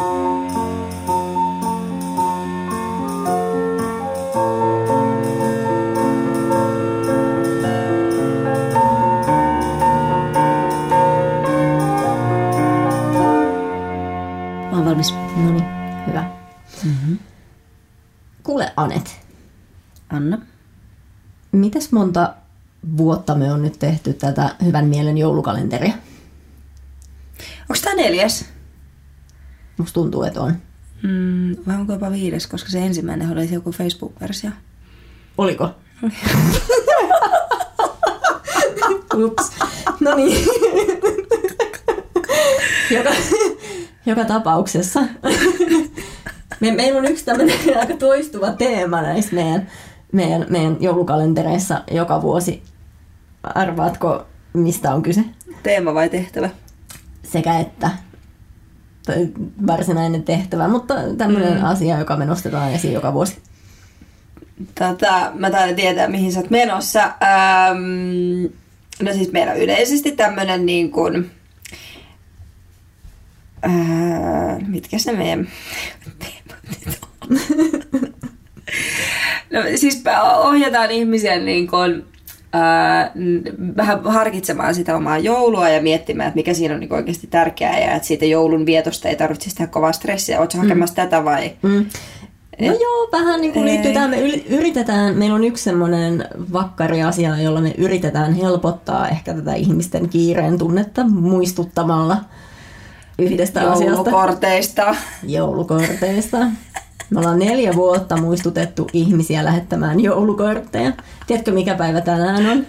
Mä oon valmis. No niin, hyvä. Mm-hmm. Kuule Anet, Anna. mites monta vuotta me on nyt tehty tätä Hyvän mielen joulukalenteria? Onko tää neljäs? Musta tuntuu, että on. Mm, vai onko jopa viides, koska se ensimmäinen oli joku Facebook-versio. Oliko? Ups. No niin. joka, joka tapauksessa. Me, meillä on yksi tämmöinen aika toistuva teema näissä meidän, meidän, meidän joulukalentereissa joka vuosi. Arvaatko, mistä on kyse? Teema vai tehtävä? Sekä että varsinainen tehtävä, mutta tämmöinen mm. asia, joka me nostetaan esiin joka vuosi. Tätä, mä taidan tietää, mihin sä oot menossa. Ähm, no siis meillä on yleisesti tämmönen niin kuin, äh, mitkä se meidän teemat on? no siis ohjataan ihmisiä niin kuin, äh, vähän harkitsemaan sitä omaa joulua ja miettimään, että mikä siinä on niin oikeasti tärkeää ja että siitä joulun vietosta ei tarvitse tehdä kovaa stressiä. Oletko hakemassa mm. tätä vai? Mm. No joo, vähän niin kuin liittyy tähän. Me yritetään, meillä on yksi semmoinen vakkariasia, jolla me yritetään helpottaa ehkä tätä ihmisten kiireen tunnetta muistuttamalla yhdestä Joulukorteista. asiasta. Joulukorteista. Me ollaan neljä vuotta muistutettu ihmisiä lähettämään joulukortteja. Tiedätkö, mikä päivä tänään on?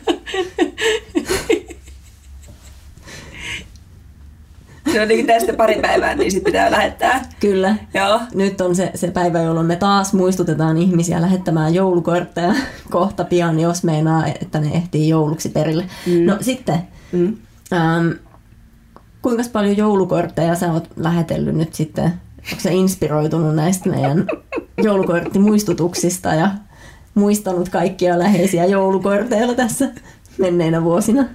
Se on niin tästä pari päivää, niin sitten pitää lähettää. Kyllä. Joo. Nyt on se, se päivä, jolloin me taas muistutetaan ihmisiä lähettämään joulukortteja kohta pian, jos meinaa, että ne ehtii jouluksi perille. Mm. No sitten, mm. ähm, kuinka paljon joulukortteja sä oot lähetellyt nyt sitten? Onko sä inspiroitunut näistä meidän joulukorttimuistutuksista ja muistanut kaikkia läheisiä joulukorteilla tässä menneinä vuosina?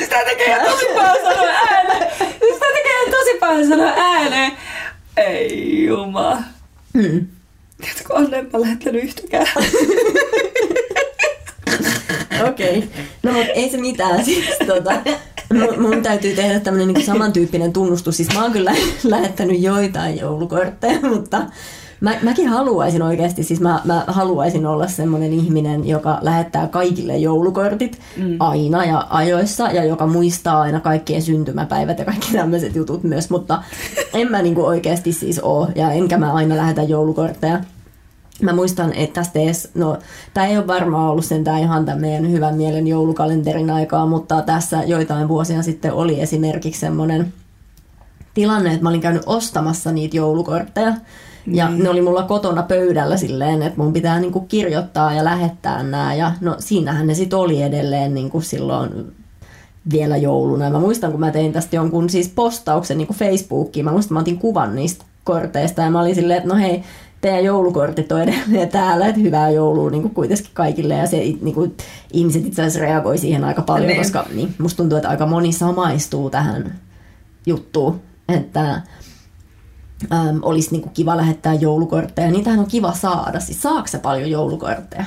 Sitä tekee tosi paha sanoa ääneen. Sitä tekee tosi paha sanoa ääneen. Ei juma. Hmm. Tiedätkö, Anne, en mä lähettänyt yhtäkään. Okei. Okay. No mutta ei se mitään. Siis, tota, mun, mun täytyy tehdä tämmöinen niin samantyyppinen tunnustus. Siis mä oon kyllä lähettänyt joitain joulukortteja, mutta Mä, mäkin haluaisin oikeasti, siis mä, mä haluaisin olla semmoinen ihminen, joka lähettää kaikille joulukortit mm. aina ja ajoissa ja joka muistaa aina kaikkien syntymäpäivät ja kaikki tämmöiset jutut myös, mutta en mä niinku oikeasti siis oo ja enkä mä aina lähetä joulukortteja. Mä muistan, että tästä edes, no tämä ei ole varmaan ollut sentään ihan tämän meidän hyvän mielen joulukalenterin aikaa, mutta tässä joitain vuosia sitten oli esimerkiksi semmoinen tilanne, että mä olin käynyt ostamassa niitä joulukortteja ja niin. ne oli mulla kotona pöydällä silleen, että mun pitää niinku kirjoittaa ja lähettää nämä. Ja no siinähän ne sitten oli edelleen niinku silloin vielä jouluna. Ja mä muistan, kun mä tein tästä jonkun siis postauksen niinku Facebookiin. Mä muistan, mä otin kuvan niistä korteista ja mä olin silleen, että no hei, teidän joulukortit on edelleen täällä, että hyvää joulua niin kuin kuitenkin kaikille. Ja se, niin kuin, ihmiset itse asiassa reagoi siihen aika paljon, niin. koska niin, musta tuntuu, että aika moni samaistuu tähän juttuun. Että äm, olisi niinku kiva lähettää joulukortteja. Niitähän on kiva saada. Siis saako se paljon joulukortteja?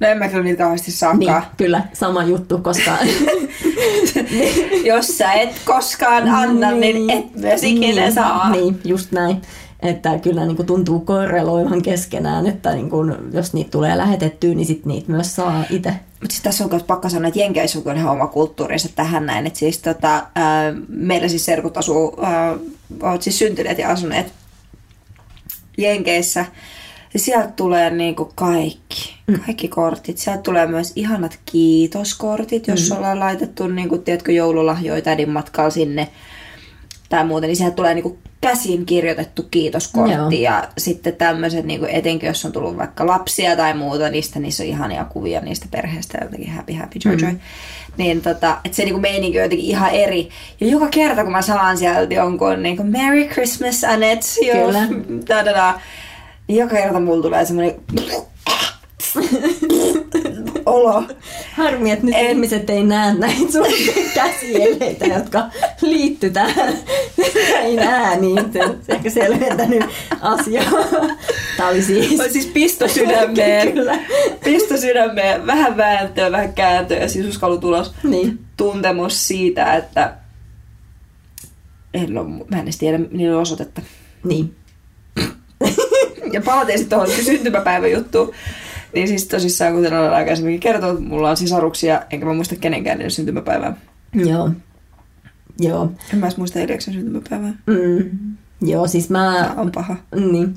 No en mä kyllä niitä kauheasti saakaan. Niin, kyllä, sama juttu, koska... Jos sä et koskaan anna, niin, niin et myös ikinä niin, saa. Niin, just näin. Että kyllä niin kuin tuntuu korreloivan keskenään, että niin kuin, jos niitä tulee lähetettyä, niin sit niitä myös saa itse. Mutta siis tässä on myös pakka sanoa, että Jenkeissä on ihan oma kulttuurinsa tähän näin. Että siis tota, ää, meillä siis serkut asuu, ää, ovat siis syntyneet ja asuneet Jenkeissä. Ja sieltä tulee niinku kaikki, mm. kaikki kortit. Sieltä tulee myös ihanat kiitoskortit, jos mm. ollaan laitettu niinku, tiedätkö, joululahjoja tädin matkalla sinne tai muuten, niin sieltä tulee niinku käsin kirjoitettu kiitoskortti Joo. ja sitten tämmöiset, niinku, etenkin jos on tullut vaikka lapsia tai muuta, niistä niissä on ihania kuvia niistä perheistä, jotenkin happy, happy, joy, joy. Mm. Niin tota, että se niinku meininki on jotenkin ihan eri. Ja joka kerta, kun mä saan sieltä jonkun niinku Merry Christmas, Annette, Kyllä. Da, da, da, niin joka kerta mulla tulee semmoinen olo. Harmi, että nyt en... ihmiset ei näe näitä sun käsieleitä, jotka liittyy tähän näihin ääniin. Ehkä selventänyt asiaa. Tämä oli siis... Oli siis pistosydämeen. Kyllä. Pistosydämeen, vähän vääntöä, vähän kääntöä ja sisuskalutulos. Niin. Tuntemus siitä, että en ole, mä en edes tiedä, niillä on osoitetta. Niin. ja palaten sitten tuohon syntymäpäivän juttuun. Niin siis tosissaan, kuten olen aikaisemmin kertonut, mulla on sisaruksia, enkä mä muista kenenkään niiden syntymäpäivää. Joo. Joo. En mä edes muista Eliaksen syntymäpäivää. Mm. Joo, siis mä... Tämä on paha. Niin.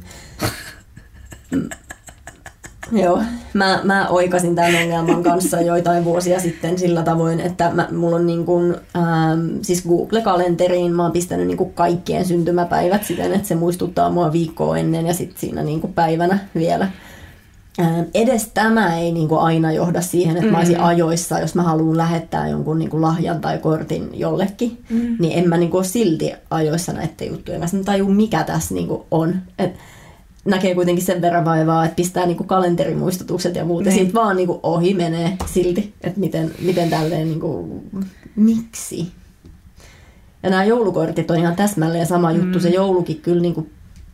Joo, mä, mä oikasin tämän ongelman kanssa joitain vuosia sitten sillä tavoin, että mä, mulla on niin kuin, ähm, siis Google-kalenteriin mä oon pistänyt niin kuin kaikkien syntymäpäivät siten, että se muistuttaa mua viikkoa ennen ja sitten siinä niin kuin päivänä vielä. Edes tämä ei niin kuin aina johda siihen, että mä olisin mm. ajoissa, jos mä haluan lähettää jonkun niin kuin lahjan tai kortin jollekin, mm. niin en mä niin kuin ole silti ajoissa näiden juttujen kanssa. Mä tajun, mikä tässä niin kuin on. Että näkee kuitenkin sen verran vaivaa, että pistää niinku kalenterimuistutukset ja muut, niin. ja sitten vaan niinku ohi menee silti, että miten, miten tälleen, niinku, miksi? Ja nämä joulukortit on ihan täsmälleen sama juttu, mm. se joulukin kyllä niinku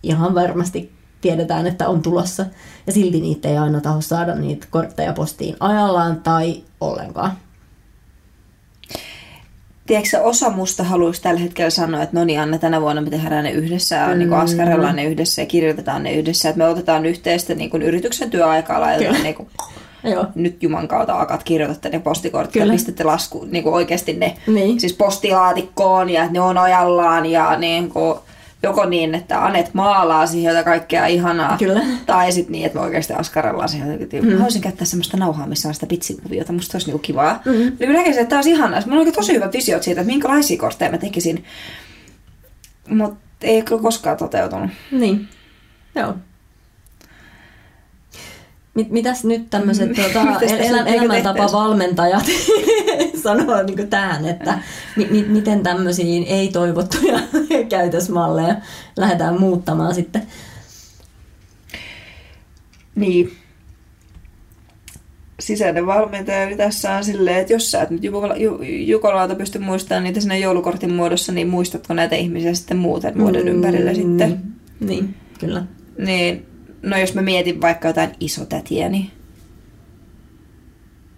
ihan varmasti tiedetään, että on tulossa, ja silti niitä ei aina taho saada niitä kortteja postiin ajallaan tai ollenkaan tiedätkö, osa musta haluaisi tällä hetkellä sanoa, että no niin Anna, tänä vuonna me tehdään ne yhdessä ja mm. niin askarellaan ne yhdessä ja kirjoitetaan ne yhdessä. Että me otetaan yhteistä niin kuin yrityksen työaikaa laitetaan niin kuin, Joo. nyt Juman kautta akat kirjoitatte ne postikortit ja pistätte lasku niin kuin oikeasti ne niin. siis postilaatikkoon ja ne on ajallaan ja niin kuin, joko niin, että Anet maalaa siihen jotain kaikkea ihanaa, Kyllä. tai sitten niin, että me oikeasti askarellaan siihen. Mm. Mä haluaisin käyttää semmoista nauhaa, missä on sitä pitsikuviota, musta olisi niinku kivaa. Mm. Eli mä näkisin, että tämä olisi ihanaa. Mulla on tosi hyvät visiot siitä, että minkälaisia kortteja mä tekisin. Mutta ei kyllä koskaan toteutunut. Niin, joo. Mit, mitäs nyt tämmöiset tuota, elä, elämäntapa-valmentajat sanoo niin tähän, että mi, mi, miten tämmöisiin ei-toivottuja käytösmalleja lähdetään muuttamaan sitten? Niin. Sisäinen valmentaja tässä on silleen, että jos sä et nyt Jukolaalta pysty muistamaan niitä sinne joulukortin muodossa, niin muistatko näitä ihmisiä sitten muuten vuoden mm, ympärillä sitten? Niin, kyllä. Niin, no jos mä mietin vaikka jotain isotätiä, niin...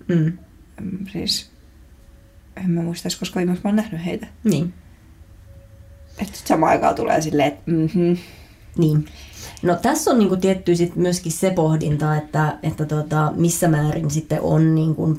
Mm. Siis en mä muista koska viimeksi mä oon nähnyt heitä. Niin. Että samaan aikaan tulee silleen, että mm-hmm. Niin. No tässä on niinku tietty sit myöskin se pohdinta, että, että tota, missä määrin sitten on niinku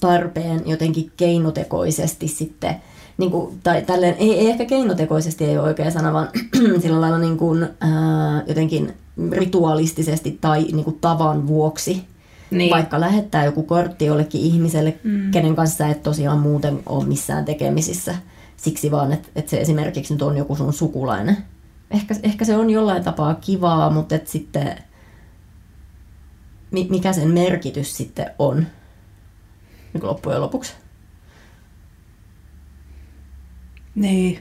tarpeen jotenkin keinotekoisesti sitten, niinku, tai tälleen, ei, ei ehkä keinotekoisesti ei ole oikea sana, vaan sillä lailla niinku, ää, jotenkin rituaalistisesti tai niinku tavan vuoksi niin. Vaikka lähettää joku kortti jollekin ihmiselle, mm. kenen kanssa et tosiaan muuten ole missään tekemisissä. Siksi vaan, että, että se esimerkiksi nyt on joku sun sukulainen. Ehkä, ehkä se on jollain tapaa kivaa, mutta et sitten mikä sen merkitys sitten on niin loppujen lopuksi. Niin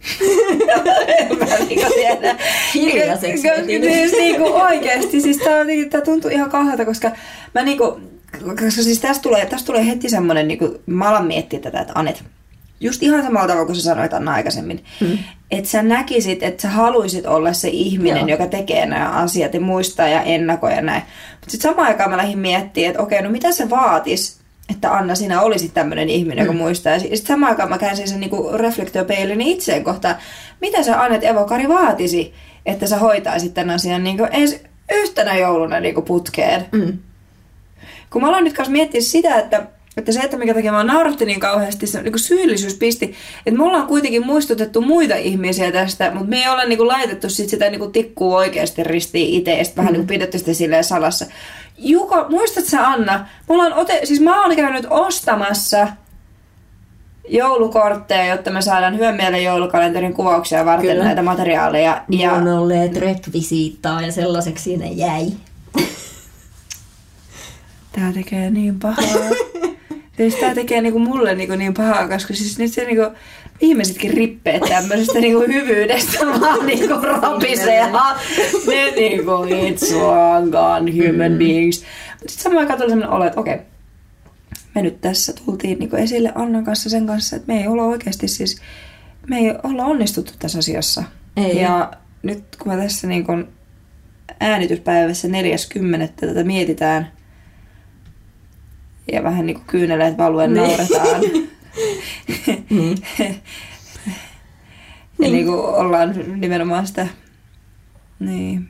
mä niinku tiedä. Hiljaiseksi siis niinku oikeesti, siis tää, tää tuntuu ihan kahdelta, koska mä niinku, koska siis tästä tulee, tästä tulee heti semmonen, niinku, mä alan miettiä tätä, että Anet, just ihan samalla tavalla kuin sä sanoit Anna aikaisemmin, hmm. että sä näkisit, että sä haluisit olla se ihminen, Joo. joka tekee nämä asiat ja muistaa ja ennakoi ja näin. Mutta sitten samaan aikaan mä lähdin miettimään, että okei, no mitä se vaatis, että Anna, sinä olisit tämmöinen ihminen, joka mm. muistaa. Ja sitten samaan aikaan mä käänsin sen niinku reflektiopeilin itseen kohtaan. Mitä sä Annet Evokari vaatisi, että sä hoitaisit tämän asian niinku edes yhtenä jouluna niinku putkeen? Mm. Kun mä aloin nyt kanssa miettiä sitä, että että se, että mikä takia mä nauratti niin kauheasti, se niin syyllisyys pisti, että me ollaan kuitenkin muistutettu muita ihmisiä tästä, mutta me ei olla niin laitettu sit sitä niin tikkua oikeasti ristiin itse ja vähän mm. niin pidetty sitä silleen salassa. Juko, muistat sä Anna, mulla on ote, siis mä oon käynyt ostamassa joulukortteja, jotta me saadaan hyvän mielen joulukalenterin kuvauksia varten Kyllä. näitä materiaaleja. Ja... on olleet rekvisiittaa ja sellaiseksi ne jäi. Tää tekee niin pahaa. siis tää tekee niinku mulle niinku niin pahaa, koska siis nyt se niinku, viimeisetkin rippeet tämmöisestä niinku hyvyydestä vaan niinku rapisee. ne niinku it's long gone human mm. beings. sitten samaan aikaan tuli sellainen olo, että okei, me nyt tässä tultiin niin esille Annan kanssa sen kanssa, että me ei olla oikeasti siis, me ei olla onnistuttu tässä asiassa. Ei. Ja nyt kun me tässä niin kuin äänityspäivässä 40. tätä mietitään ja vähän niin kuin kyyneleet valuen Niin. nauretaan. Niin. Ja Niin. niin kuin ollaan nimenomaan sitä, niin,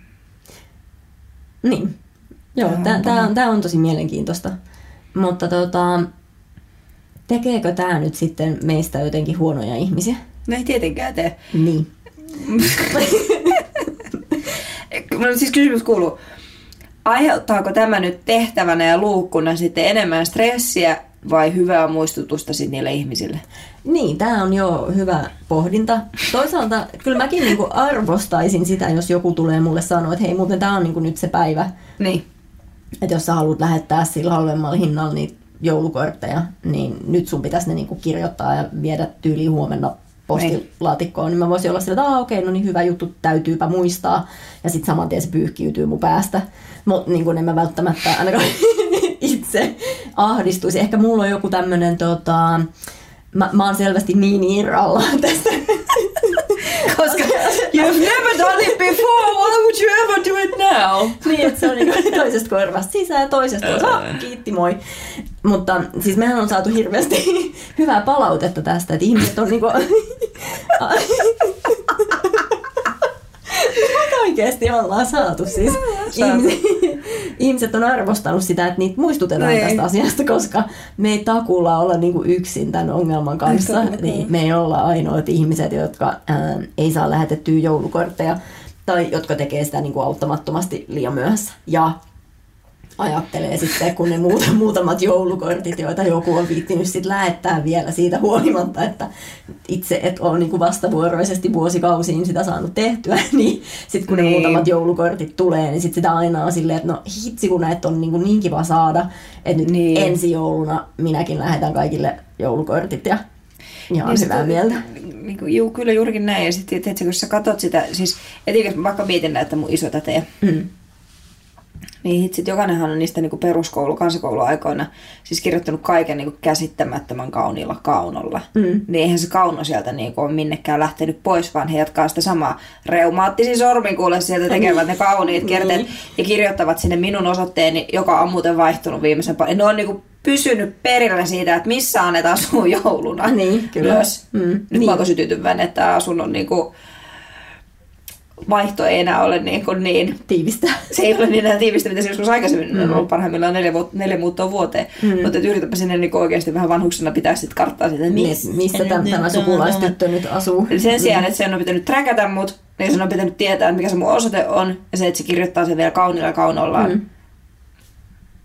Niin. Joo, Tää on tää on tosi mielenkiintoista. Mutta tota, tekeekö tämä nyt sitten meistä jotenkin huonoja ihmisiä? no ei tietenkään tee. Niin. No, siis kysymys kuuluu, aiheuttaako tämä nyt tehtävänä ja luukkuna sitten enemmän stressiä vai hyvää muistutusta sitten niille ihmisille? Niin, tämä on jo hyvä pohdinta. Toisaalta kyllä mäkin niinku arvostaisin sitä, jos joku tulee mulle sanoa, että hei muuten tämä on niinku nyt se päivä, Niin. Että jos sä haluat lähettää sillä halvemmalla hinnalla niitä joulukortteja, niin nyt sun pitäisi ne niinku kirjoittaa ja viedä tyyliin huomenna postilaatikkoon, niin mä voisin olla sillä, että okei, no niin hyvä juttu, täytyypä muistaa. Ja sitten saman tien se pyyhkiytyy mun päästä. Mutta niin en mä välttämättä ainakaan itse ahdistuisi. Ehkä mulla on joku tämmönen tota, mä, mä oon selvästi niin irralla tästä. You've never done it before, why would you ever do it now? niin, että se on niin toisesta korvasta sisään ja toisesta ulos. Ah, kiitti, moi. Mutta siis mehän on saatu hirveästi hyvää palautetta tästä, että ihmiset on niinku... Mutta oikeasti ollaan saatu siis. Saatu. Ihmiset, ihmiset on arvostanut sitä, että niitä muistutetaan Niin. tästä asiasta, koska me ei takulla olla niinku yksin tämän ongelman kanssa. Niin me ei olla ainoat ihmiset, jotka ää, ei saa lähetettyä joulukortteja tai jotka tekee sitä niin kuin auttamattomasti liian myöhässä. Ja ajattelee sitten, kun ne muut, muutamat joulukortit, joita joku on viittinyt sit lähettää vielä siitä huolimatta, että itse et ole niin kuin vastavuoroisesti vuosikausiin sitä saanut tehtyä, niin sitten kun ne Niin. muutamat joulukortit tulee, niin sit sitä aina on silleen, että no hitsi kun näitä on niin, kuin niin kiva saada, että nyt Niin. ensi jouluna minäkin lähetän kaikille joulukortit ja, on Niin hyvää mieltä. Niin kuin, juu, kyllä juurikin näin. Ja sitten, kun sä katot sitä, siis etikas mä vaikka mietin näitä mun isotätejä, Mm. Niin sit jokainenhan on niistä niin peruskoulu, kansakouluaikoina siis kirjoittanut kaiken niin käsittämättömän kauniilla kaunolla. Mm. Niin eihän se kauno sieltä niin ole minnekään lähtenyt pois, vaan he jatkaa sitä samaa reumaattisin sormin kuule sieltä tekevät ne kauniit kerteet Niin. ja kirjoittavat sinne minun osoitteeni, joka on muuten vaihtunut viimeisen paljon. Ne on niin kuin pysynyt perillä siitä, että missä Annet asuu jouluna. Niin, kyllä. Myös. Mm, Nyt niin. mä oon tosi tyytyväinen, että asunnon niin kuin vaihto ei enää ole niin, kuin niin Tiivistä. se ei ole niin enää tiivistä, mitä se joskus aikaisemmin Mm. on ollut parhaimmillaan neljä, vuot- neljä muuttoa vuoteen. Mm. Mutta että yritäpä sinne niin oikeasti vähän vanhuksena pitää sitten karttaa sitä, että Niin, miss, että missä tämä, tämä sukulaistyttö nyt asuu. Eli sen sijaan, että sen on pitänyt träkätä mut, niin sen on pitänyt tietää, että mikä se mun osoite on, ja se, että se kirjoittaa sen vielä kauniilla kaunollaan. Mm.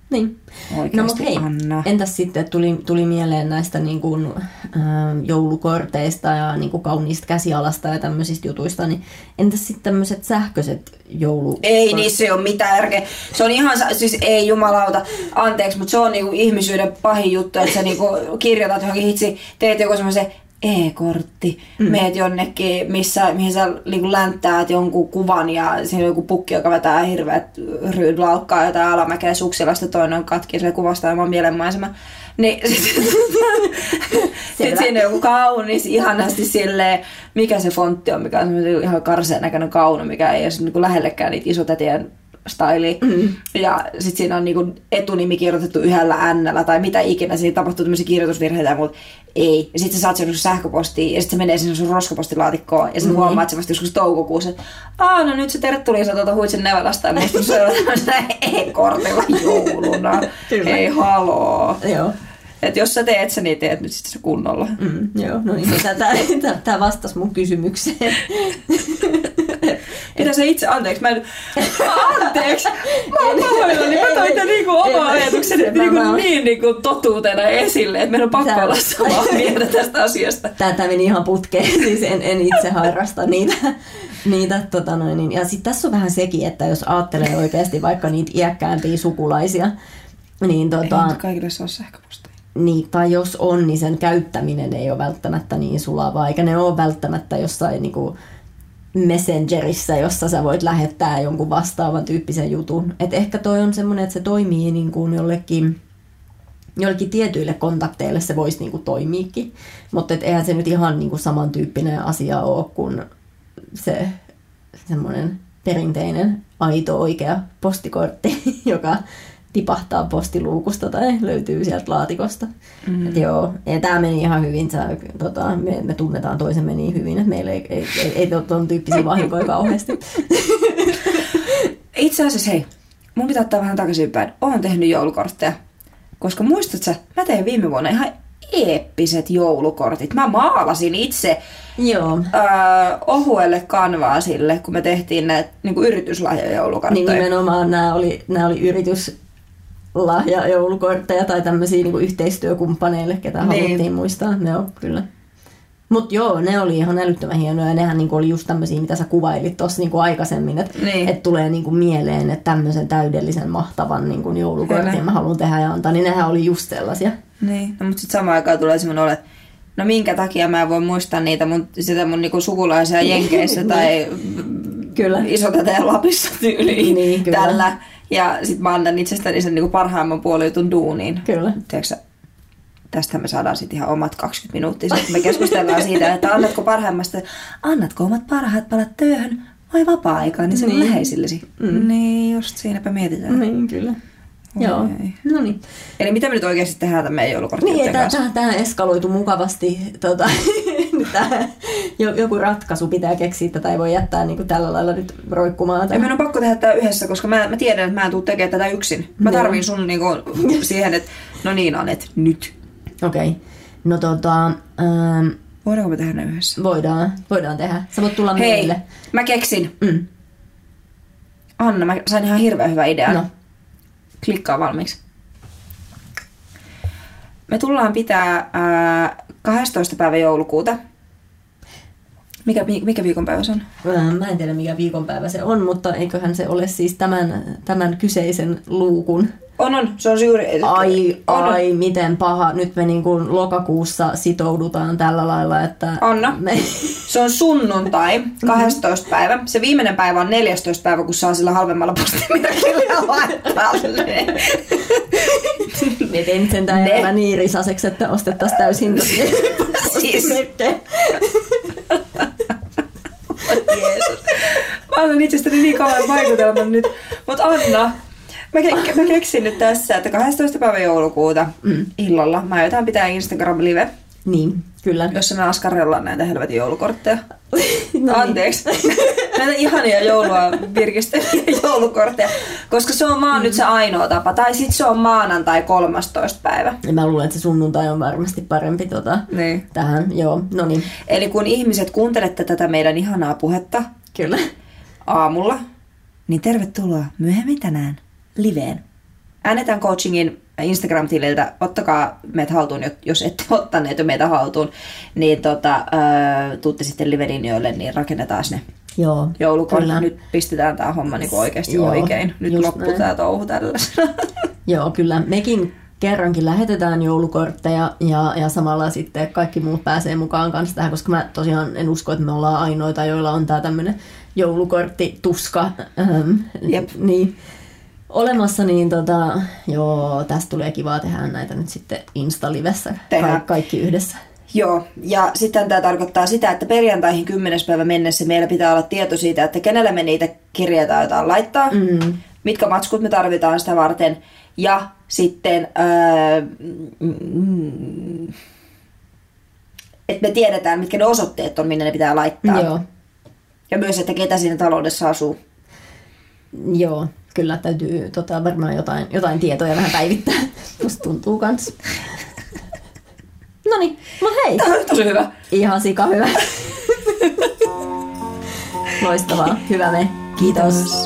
Niin. Oikeasti, No mutta hei, Anna. entäs sitten tuli, tuli mieleen näistä niin kuin, äh, joulukorteista ja niin kuin kauniista käsialasta ja tämmöisistä jutuista, niin entäs sitten tämmöiset sähköiset joulu... Ei niissä ei ole mitään järkeä. Se on ihan, siis ei jumalauta, anteeksi, mutta se on niinku ihmisyyden pahin juttu, että sä niinku kirjoitat johonkin hitsi, teet joku semmoisen e-kortti, mm. meet jonnekin, missä, mihin sä niinku länttäät jonkun kuvan ja siinä on joku pukki, joka vetää hirveät ryyd laukkaa jotain alamäkeä suksilasta, toinen on katki, se kuvastaa oman mielenmaisema. Niin sitten siinä on joku kaunis, ihanasti silleen, mikä se fontti on, mikä on ihan karseen näköinen kauno, mikä ei ole niinku lähellekään niitä isotätien styliä. Mm. Ja sitten siinä on niinku etunimi kirjoitettu yhdellä n tai mitä ikinä. Siinä tapahtuu tämmöisiä kirjoitusvirheitä, mutta ei. Ja sitten sä saat sen sähköpostiin ja sitten se menee sinne sun roskapostilaatikkoon ja sitten mm. huomaat se vasta joskus toukokuussa, että Aa, no nyt se terttuli Liisa tuolta Huitsen Nevalasta ja musta se on e-kortilla jouluna. Ei haloo. Joo. Et jos sä teet sen, niin teet nyt sitten se kunnolla. Mm, joo, no niin, tämä vastasi mun kysymykseen. Mitä sä itse, anteeksi, mä en... Anteeksi! Mä oon pahoillani, mä toin tämän niinku oma En- ajatukseni en- niinku mä- niin niinku totuutena esille, että meidän on pakko olla samaa mieltä tästä asiasta. Tämä meni ihan putkeen, siis en, en itse harrasta niitä. niitä tota noin, niin. Ja sitten tässä on vähän sekin, että jos ajattelee oikeasti vaikka niitä iäkkäämpiä sukulaisia, niin, tota, Ei kaikille saa sähköpostia. niin, tai jos on, niin sen käyttäminen ei ole välttämättä niin sulavaa, eikä ne ole välttämättä jossain niin kuin, Messengerissä, jossa sä voit lähettää jonkun vastaavan tyyppisen jutun. Et ehkä toi on semmoinen, että se toimii niin kuin jollekin, jollekin tietyille kontakteille se voisi niin kuin toimiikin. Mutta et eihän se nyt ihan niin kuin samantyyppinen asia ole kuin se semmoinen perinteinen aito oikea postikortti, joka tipahtaa postiluukusta tai löytyy sieltä laatikosta. Mm. Et joo, ja tämä meni ihan hyvin. Sä, tota, me, me, tunnetaan toisemme niin hyvin, että meillä ei, ei, ei, ei ole tuon tyyppisiä vahinkoja kauheasti. Itse asiassa hei, mun pitää ottaa vähän takaisinpäin. Olen tehnyt joulukortteja. Koska muistatko mä tein viime vuonna ihan eeppiset joulukortit. Mä maalasin itse Joo. Öö, ohuelle kanvaasille, kun me tehtiin näitä niin yrityslahjajoulukortteja. Niin nimenomaan nämä oli, nämä oli yritys, lahjajoulukortteja tai tämmöisiä niin yhteistyökumppaneille, ketä niin. haluttiin muistaa. Ne on kyllä. Mutta joo, ne oli ihan älyttömän hienoja. Nehän niinku oli just tämmöisiä, mitä sä kuvailit tuossa niinku aikaisemmin. Että niin. et tulee niinku mieleen, että tämmöisen täydellisen mahtavan niinku joulukortin Kyllä. mä haluan tehdä ja antaa. Niin nehän oli just sellaisia. Niin, no, mutta sitten samaan aikaan tulee semmoinen että no minkä takia mä en voi muistaa niitä mun, sitä mun niinku sukulaisia Jenkeissä tai Kyllä. isotäteen Lapissa tyyliin niin, kyllä. tällä ja sitten mä annan itsestäni sen niin parhaimman puolitun duuniin. Kyllä. Tiedätkö, tästä me saadaan sitten ihan omat 20 minuuttia. Sitten me keskustellaan siitä, että annatko parhaimmasta, annatko omat parhaat palat työhön vai vapaa-aikaan, niin se niin. läheisillesi. Mm. Niin, just siinäpä mietitään. Niin, kyllä. Joo, no niin. Eli mitä me nyt oikeasti tehdään tämän meidän joulukortin Niin, tämä, tämä eskaloitu mukavasti. Tota, tämä, joku ratkaisu pitää keksiä, tätä ei voi jättää niin kuin tällä lailla nyt roikkumaan. Ja meidän on pakko tehdä tämä yhdessä, koska mä, mä tiedän, että mä en tule tekemään tätä yksin. Mä tarvin sun niin kuin, siihen, että no niin Anet, nyt. Okei. Okay. No tota... Ähm, Voidaanko me tehdä ne yhdessä? Voidaan, voidaan tehdä. Sä voit tulla Hei, meille. mä keksin. Mm. Anna, mä sain ihan hirveän hyvä idea. No. Klikkaa valmiiksi. Me tullaan pitää ää, 12. päivä joulukuuta mikä, mikä viikonpäivä se on? Mä en tiedä mikä viikonpäivä se on, mutta eiköhän se ole siis tämän, tämän kyseisen luukun. On, on. Se on juuri... Ai, on, ai, on. miten paha. Nyt me niin kuin lokakuussa sitoudutaan tällä lailla, että... Anna. Me... Se on sunnuntai, 12. päivä. Se viimeinen päivä on 14. päivä, kun saa sillä halvemmalla postimerkillä laittaa. Mietin sen tämä niin risaseksi, että ostettaisiin täysin siis. Jeesus. Mä annan itsestäni niin kauan vaikutelman nyt. Mutta Anna, mä, mä keksin nyt tässä, että 12. päivä joulukuuta mm. illalla mä aiotaan pitää Instagram-live. Niin, kyllä. Jossa me askarrellaan näitä helvetin joulukortteja. no Anteeksi. Niin. näitä ihania joulua virkistäviä joulukortteja. Koska se on vaan mm. nyt se ainoa tapa. Tai sit se on maanantai 13. päivä. Ja mä luulen, että se sunnuntai on varmasti parempi tota, niin. tähän. Joo, no niin. Eli kun ihmiset kuuntelette tätä meidän ihanaa puhetta. Kyllä. Aamulla. Niin tervetuloa myöhemmin tänään liveen. Äänetään coachingin Instagram-tililtä, ottakaa meitä haltuun, jos ette ottaneet jo meitä haltuun, niin tota, tuutte sitten live-linjoille, niin rakennetaan ne Joo, joulukortti. Nyt pistetään tämä homma niin oikeasti Joo, oikein. Nyt loppuu tämä touhu tällaisena. Joo, kyllä. Mekin kerrankin lähetetään joulukortteja ja, ja samalla sitten kaikki muut pääsee mukaan kanssa tähän, koska mä tosiaan en usko, että me ollaan ainoita, joilla on tämä tämmöinen joulukortti-tuska. Ähm, Jep. Niin, olemassa, niin tota, joo, tästä tulee kivaa tehdä näitä nyt sitten Insta-livessä Ka- kaikki yhdessä. Joo, ja sitten tämä tarkoittaa sitä, että perjantaihin 10. päivä mennessä meillä pitää olla tieto siitä, että kenelle me niitä kirjeitä jotain laittaa, mm. mitkä matskut me tarvitaan sitä varten, ja sitten, öö, mm, että me tiedetään, mitkä ne osoitteet on, minne ne pitää laittaa. Joo. Ja myös, että ketä siinä taloudessa asuu. Joo, kyllä täytyy tota, varmaan jotain, jotain tietoja vähän päivittää. Musta tuntuu kans. No niin, no hei. Tämä on tosi hyvä. Ihan sika hyvä. Loistavaa. Hyvä me. Kiitos. Kiitos.